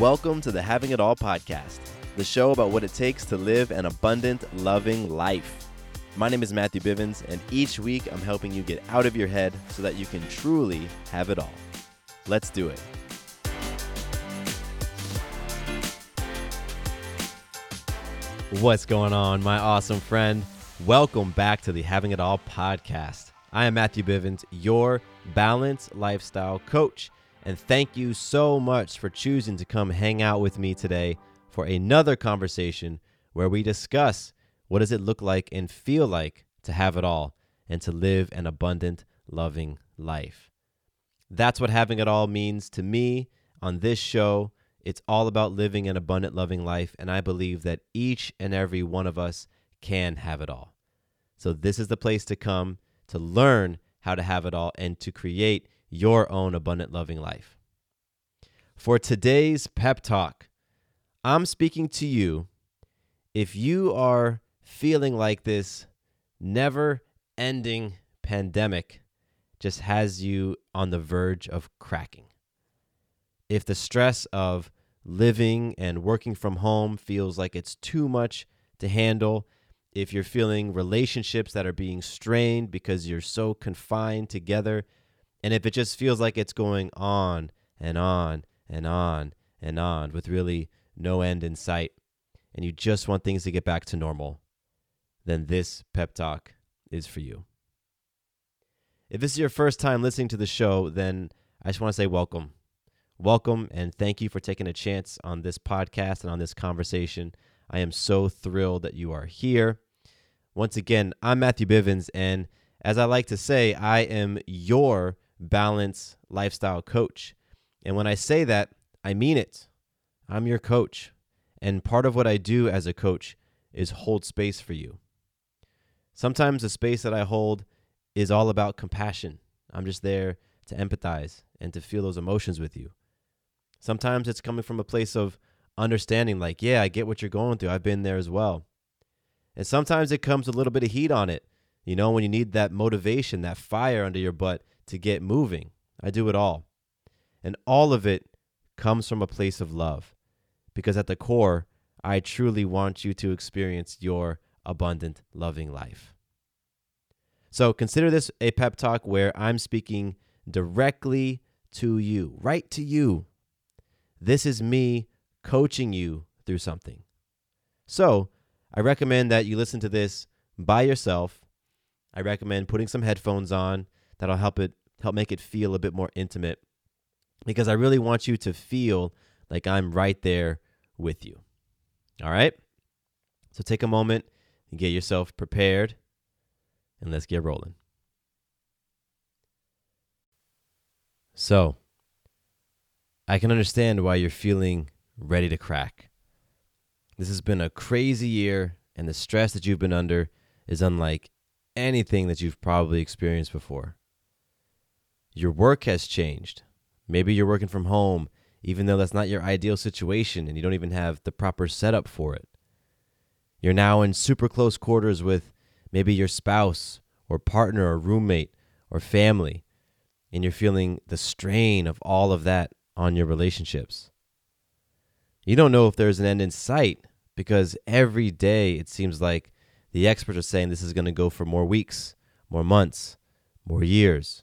Welcome to the Having It All podcast, the show about what it takes to live an abundant, loving life. My name is Matthew Bivens, and each week I'm helping you get out of your head so that you can truly have it all. Let's do it. What's going on, my awesome friend? Welcome back to the Having It All podcast. I am Matthew Bivens, your balanced lifestyle coach. And thank you so much for choosing to come hang out with me today for another conversation where we discuss what does it look like and feel like to have it all and to live an abundant, loving life. That's what having it all means to me on this show. It's all about living an abundant, loving life. And I believe that each and every one of us can have it all. So, this is the place to come to learn how to have it all and to create your own abundant, loving life. For today's pep talk, I'm speaking to you if you are feeling like this never ending pandemic just has you on the verge of cracking. If the stress of living and working from home feels like it's too much to handle, if you're feeling relationships that are being strained because you're so confined together and if it just feels like it's going on and on and on and on with really no end in sight, and you just want things to get back to normal, then this pep talk is for you. If this is your first time listening to the show, then I just want to say welcome. Welcome and thank you for taking a chance on this podcast and on this conversation. I am so thrilled that you are here. Once again, I'm Matthew Bivens, and as I like to say, I am your balance lifestyle coach. And when I say that, I mean it. I'm your coach. And part of what I do as a coach is hold space for you. Sometimes the space that I hold is all about compassion. I'm just there to empathize and to feel those emotions with you. Sometimes it's coming from a place of understanding, like, yeah, I get what you're going through. I've been there as well. And sometimes it comes a little bit of heat on it, you know, when you need that motivation, that fire under your butt to get moving. I do it all. And all of it comes from a place of love because at the core, I truly want you to experience your abundant, loving life. So consider this a pep talk where I'm speaking directly to you, right to you. This is me coaching you through something. So I recommend that you listen to this by yourself. I recommend putting some headphones on that'll help it help make it feel a bit more intimate because I really want you to feel like I'm right there with you. All right? So take a moment and get yourself prepared and let's get rolling. So, I can understand why you're feeling ready to crack. This has been a crazy year, and the stress that you've been under is unlike anything that you've probably experienced before. Your work has changed. Maybe you're working from home, even though that's not your ideal situation and you don't even have the proper setup for it. You're now in super close quarters with maybe your spouse or partner or roommate or family, and you're feeling the strain of all of that on your relationships. You don't know if there's an end in sight because every day it seems like the experts are saying this is going to go for more weeks, more months, more years.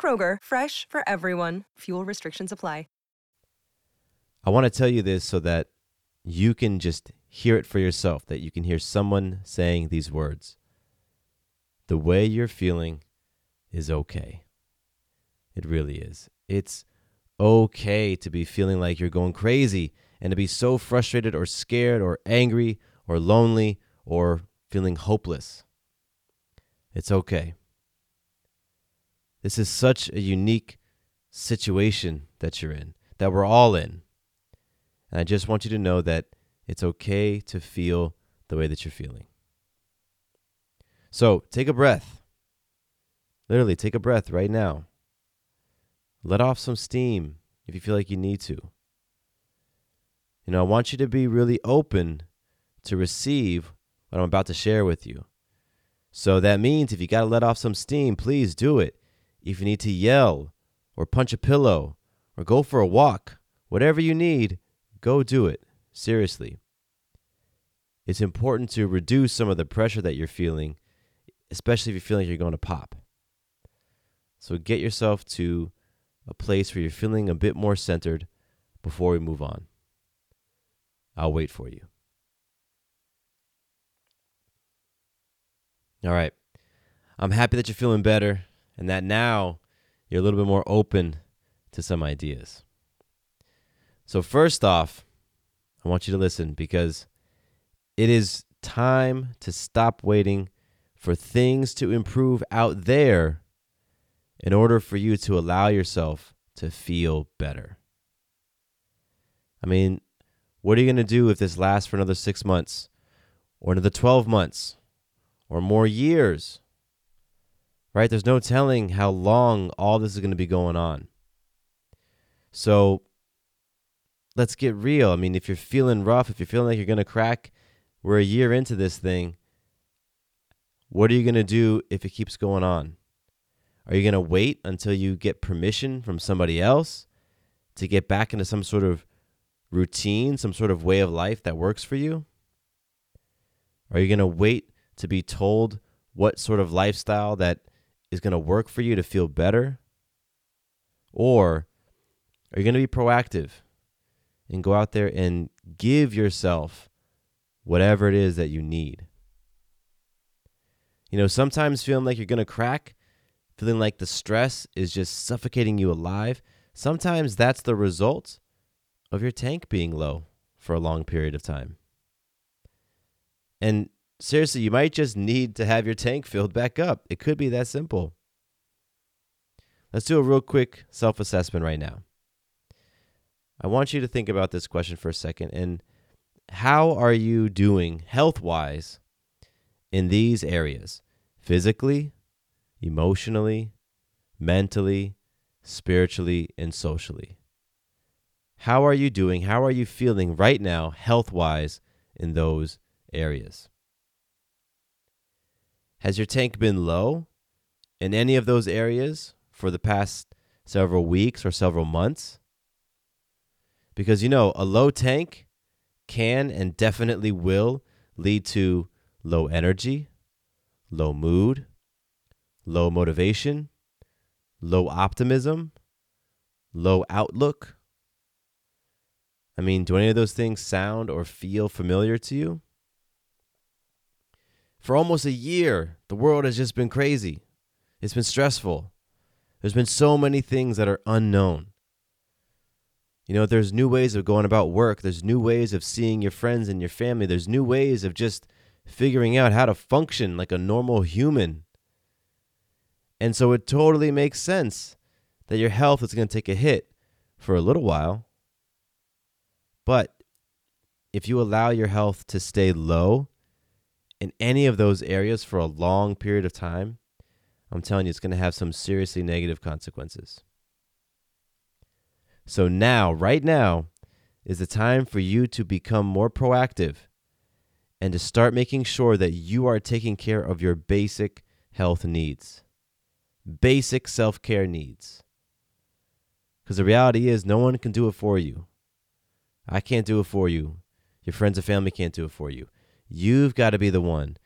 Kroger, fresh for everyone. Fuel restrictions apply. I want to tell you this so that you can just hear it for yourself, that you can hear someone saying these words. The way you're feeling is okay. It really is. It's okay to be feeling like you're going crazy and to be so frustrated or scared or angry or lonely or feeling hopeless. It's okay. This is such a unique situation that you're in, that we're all in. And I just want you to know that it's okay to feel the way that you're feeling. So take a breath. Literally, take a breath right now. Let off some steam if you feel like you need to. You know, I want you to be really open to receive what I'm about to share with you. So that means if you got to let off some steam, please do it. If you need to yell or punch a pillow or go for a walk, whatever you need, go do it. Seriously. It's important to reduce some of the pressure that you're feeling, especially if you feel like you're going to pop. So get yourself to a place where you're feeling a bit more centered before we move on. I'll wait for you. All right. I'm happy that you're feeling better and that now you're a little bit more open to some ideas. So, first off, I want you to listen because it is time to stop waiting for things to improve out there in order for you to allow yourself to feel better. I mean, what are you going to do if this lasts for another six months or another 12 months or more years? Right? There's no telling how long all this is going to be going on. So let's get real. I mean, if you're feeling rough, if you're feeling like you're going to crack, we're a year into this thing. What are you going to do if it keeps going on? Are you going to wait until you get permission from somebody else to get back into some sort of routine, some sort of way of life that works for you? Are you going to wait to be told what sort of lifestyle that is going to work for you to feel better? Or are you going to be proactive and go out there and give yourself whatever it is that you need? You know, sometimes feeling like you're going to crack feeling like the stress is just suffocating you alive, sometimes that's the result of your tank being low for a long period of time. And seriously, you might just need to have your tank filled back up. It could be that simple. Let's do a real quick self assessment right now. I want you to think about this question for a second and how are you doing health wise in these areas? Physically, emotionally, mentally, spiritually, and socially. How are you doing? How are you feeling right now, health wise, in those areas? Has your tank been low in any of those areas for the past several weeks or several months? Because you know, a low tank can and definitely will lead to low energy, low mood, low motivation, low optimism, low outlook? I mean, do any of those things sound or feel familiar to you? For almost a year, the world has just been crazy. It's been stressful. There's been so many things that are unknown. You know, there's new ways of going about work. There's new ways of seeing your friends and your family. There's new ways of just figuring out how to function like a normal human. And so it totally makes sense that your health is going to take a hit for a little while. But if you allow your health to stay low in any of those areas for a long period of time, I'm telling you, it's going to have some seriously negative consequences. So now, right now, is the time for you to become more proactive and to start making sure that you are taking care of your basic health needs basic self care needs. Because the reality is, no one can do it for you. I can't do it for you. Your friends and family can't do it for you. You've got to be the one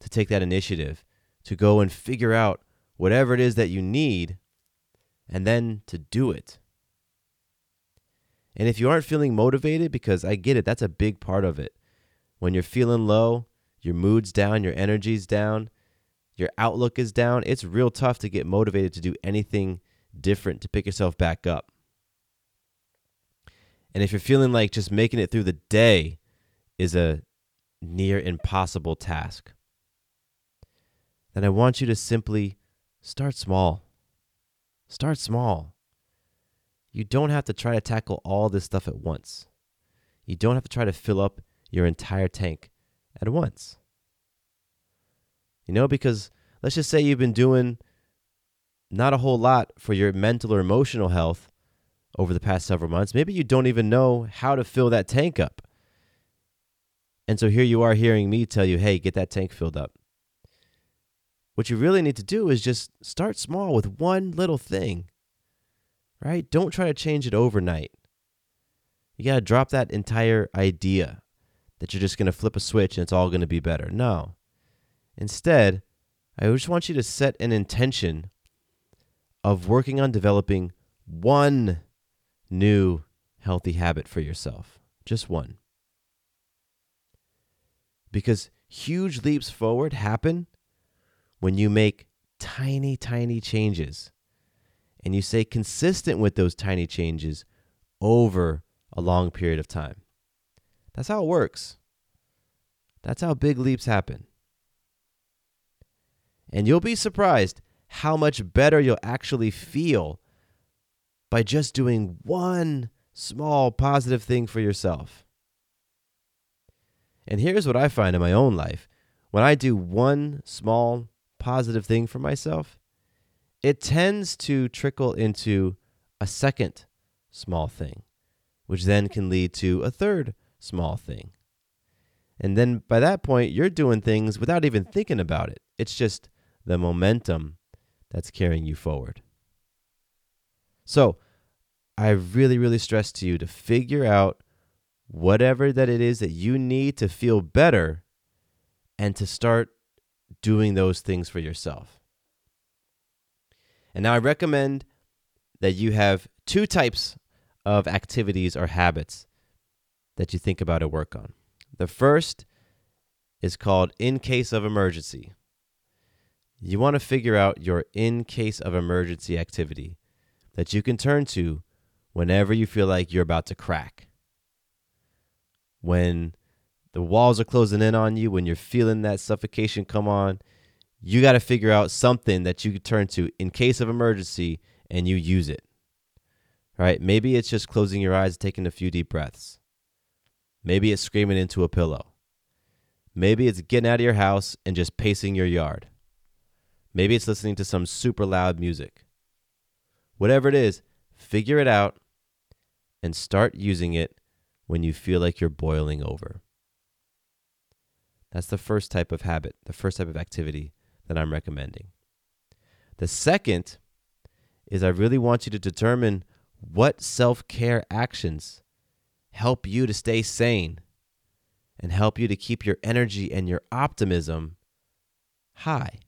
to take that initiative to go and figure out whatever it is that you need and then to do it. And if you aren't feeling motivated, because I get it, that's a big part of it. When you're feeling low, your mood's down, your energy's down, your outlook is down, it's real tough to get motivated to do anything different to pick yourself back up. And if you're feeling like just making it through the day is a near impossible task, then I want you to simply start small. Start small. You don't have to try to tackle all this stuff at once. You don't have to try to fill up your entire tank at once. You know, because let's just say you've been doing not a whole lot for your mental or emotional health over the past several months. Maybe you don't even know how to fill that tank up. And so here you are hearing me tell you, hey, get that tank filled up. What you really need to do is just start small with one little thing, right? Don't try to change it overnight. You got to drop that entire idea that you're just going to flip a switch and it's all going to be better. No. Instead, I just want you to set an intention of working on developing one new healthy habit for yourself. Just one. Because huge leaps forward happen when you make tiny, tiny changes and you stay consistent with those tiny changes over a long period of time. That's how it works. That's how big leaps happen. And you'll be surprised how much better you'll actually feel by just doing one small positive thing for yourself. And here's what I find in my own life when I do one small positive thing for myself, it tends to trickle into a second small thing, which then can lead to a third small thing. And then by that point, you're doing things without even thinking about it. It's just the momentum that's carrying you forward. So, I really, really stress to you to figure out whatever that it is that you need to feel better and to start doing those things for yourself. And now I recommend that you have two types of activities or habits that you think about and work on. The first is called in case of emergency. You want to figure out your in case of emergency activity that you can turn to whenever you feel like you're about to crack. When the walls are closing in on you, when you're feeling that suffocation come on, you got to figure out something that you can turn to in case of emergency and you use it. Right? Maybe it's just closing your eyes, taking a few deep breaths. Maybe it's screaming into a pillow. Maybe it's getting out of your house and just pacing your yard. Maybe it's listening to some super loud music. Whatever it is, figure it out and start using it when you feel like you're boiling over. That's the first type of habit, the first type of activity that I'm recommending. The second is I really want you to determine what self care actions help you to stay sane and help you to keep your energy and your optimism high.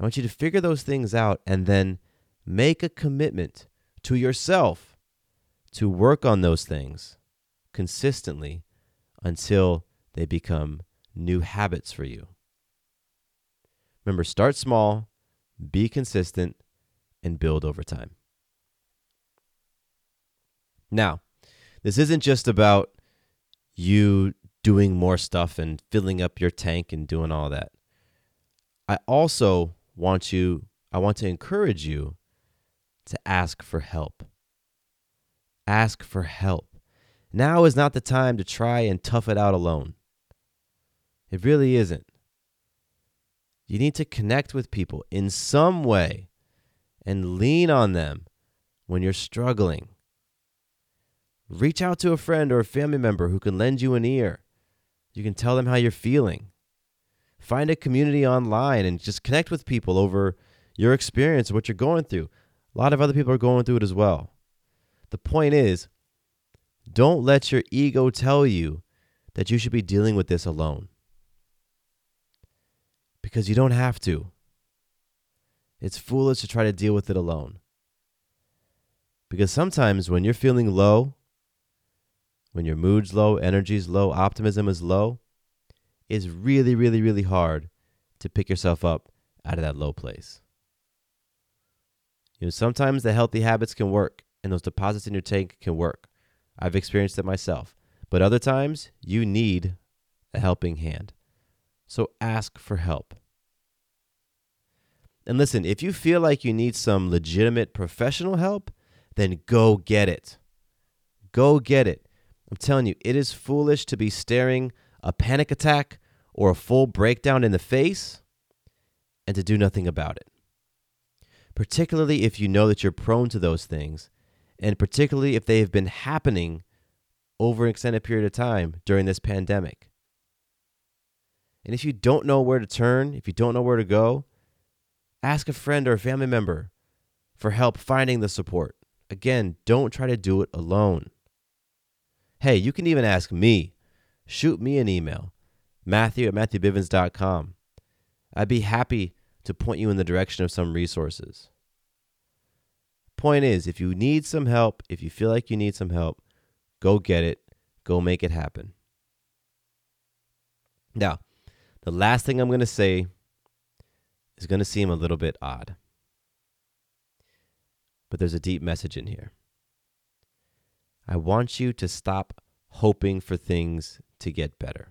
I want you to figure those things out and then make a commitment to yourself to work on those things consistently until they become new habits for you. Remember, start small, be consistent, and build over time. Now, this isn't just about you doing more stuff and filling up your tank and doing all that. I also want you, I want to encourage you to ask for help. Ask for help. Now is not the time to try and tough it out alone. It really isn't. You need to connect with people in some way and lean on them when you're struggling. Reach out to a friend or a family member who can lend you an ear. You can tell them how you're feeling. Find a community online and just connect with people over your experience, what you're going through. A lot of other people are going through it as well. The point is, don't let your ego tell you that you should be dealing with this alone. Because you don't have to. It's foolish to try to deal with it alone. Because sometimes when you're feeling low, when your mood's low, energy's low, optimism is low, it's really, really, really hard to pick yourself up out of that low place. You know, sometimes the healthy habits can work and those deposits in your tank can work. I've experienced it myself. But other times, you need a helping hand. So ask for help. And listen, if you feel like you need some legitimate professional help, then go get it. Go get it I'm telling you, it is foolish to be staring a panic attack or a full breakdown in the face and to do nothing about it. Particularly if you know that you're prone to those things, and particularly if they have been happening over an extended period of time during this pandemic. And if you don't know where to turn, if you don't know where to go, ask a friend or a family member for help finding the support. Again, don't try to do it alone. Hey, you can even ask me. Shoot me an email, matthew at matthewbivens.com. I'd be happy to point you in the direction of some resources. Point is, if you need some help, if you feel like you need some help, go get it, go make it happen. Now, the last thing I'm going to say is going to seem a little bit odd, but there's a deep message in here. I want you to stop hoping for things to get better.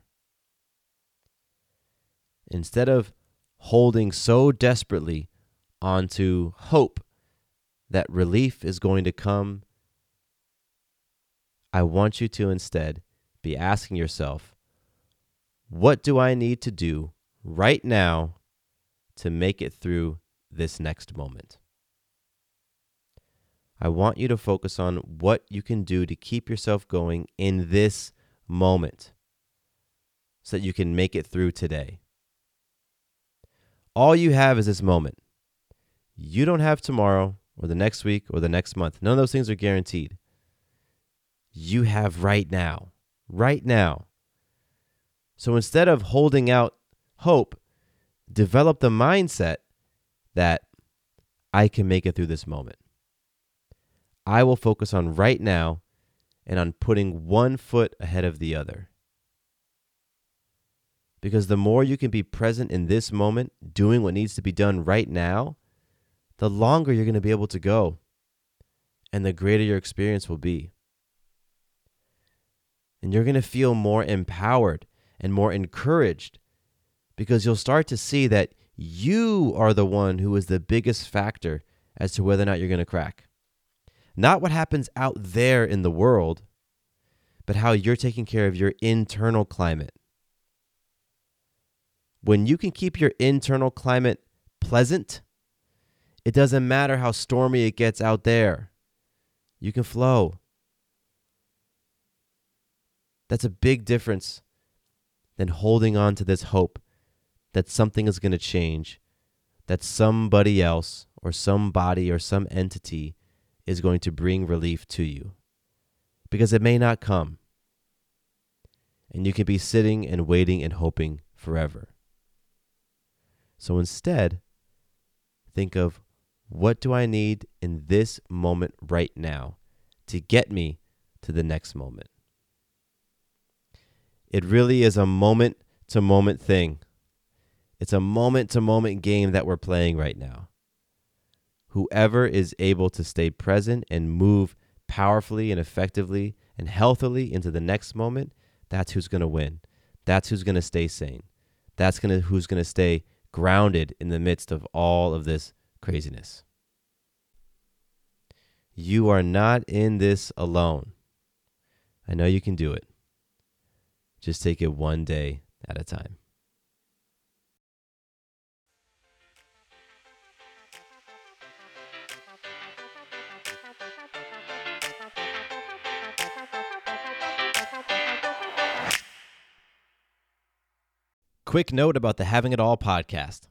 Instead of holding so desperately onto hope that relief is going to come, I want you to instead be asking yourself, what do I need to do right now to make it through this next moment? I want you to focus on what you can do to keep yourself going in this moment so that you can make it through today. All you have is this moment. You don't have tomorrow or the next week or the next month. None of those things are guaranteed. You have right now. Right now. So instead of holding out hope, develop the mindset that I can make it through this moment. I will focus on right now and on putting one foot ahead of the other. Because the more you can be present in this moment, doing what needs to be done right now, the longer you're going to be able to go and the greater your experience will be. And you're going to feel more empowered and more encouraged because you'll start to see that you are the one who is the biggest factor as to whether or not you're going to crack. Not what happens out there in the world, but how you're taking care of your internal climate. When you can keep your internal climate pleasant, it doesn't matter how stormy it gets out there. You can flow. That's a big difference than holding on to this hope that something is going to change, that somebody else or somebody or some entity is going to bring relief to you. Because it may not come. And you can be sitting and waiting and hoping forever. So instead, think of what do I need in this moment right now to get me to the next moment? It really is a moment to moment thing. It's a moment to moment game that we're playing right now. Whoever is able to stay present and move powerfully and effectively and healthily into the next moment, that's who's going to win. That's who's going to stay sane. That's going to who's going to stay grounded in the midst of all of this craziness. You are not in this alone. I know you can do it. Just take it one day at a time. Quick note about the Having It All podcast.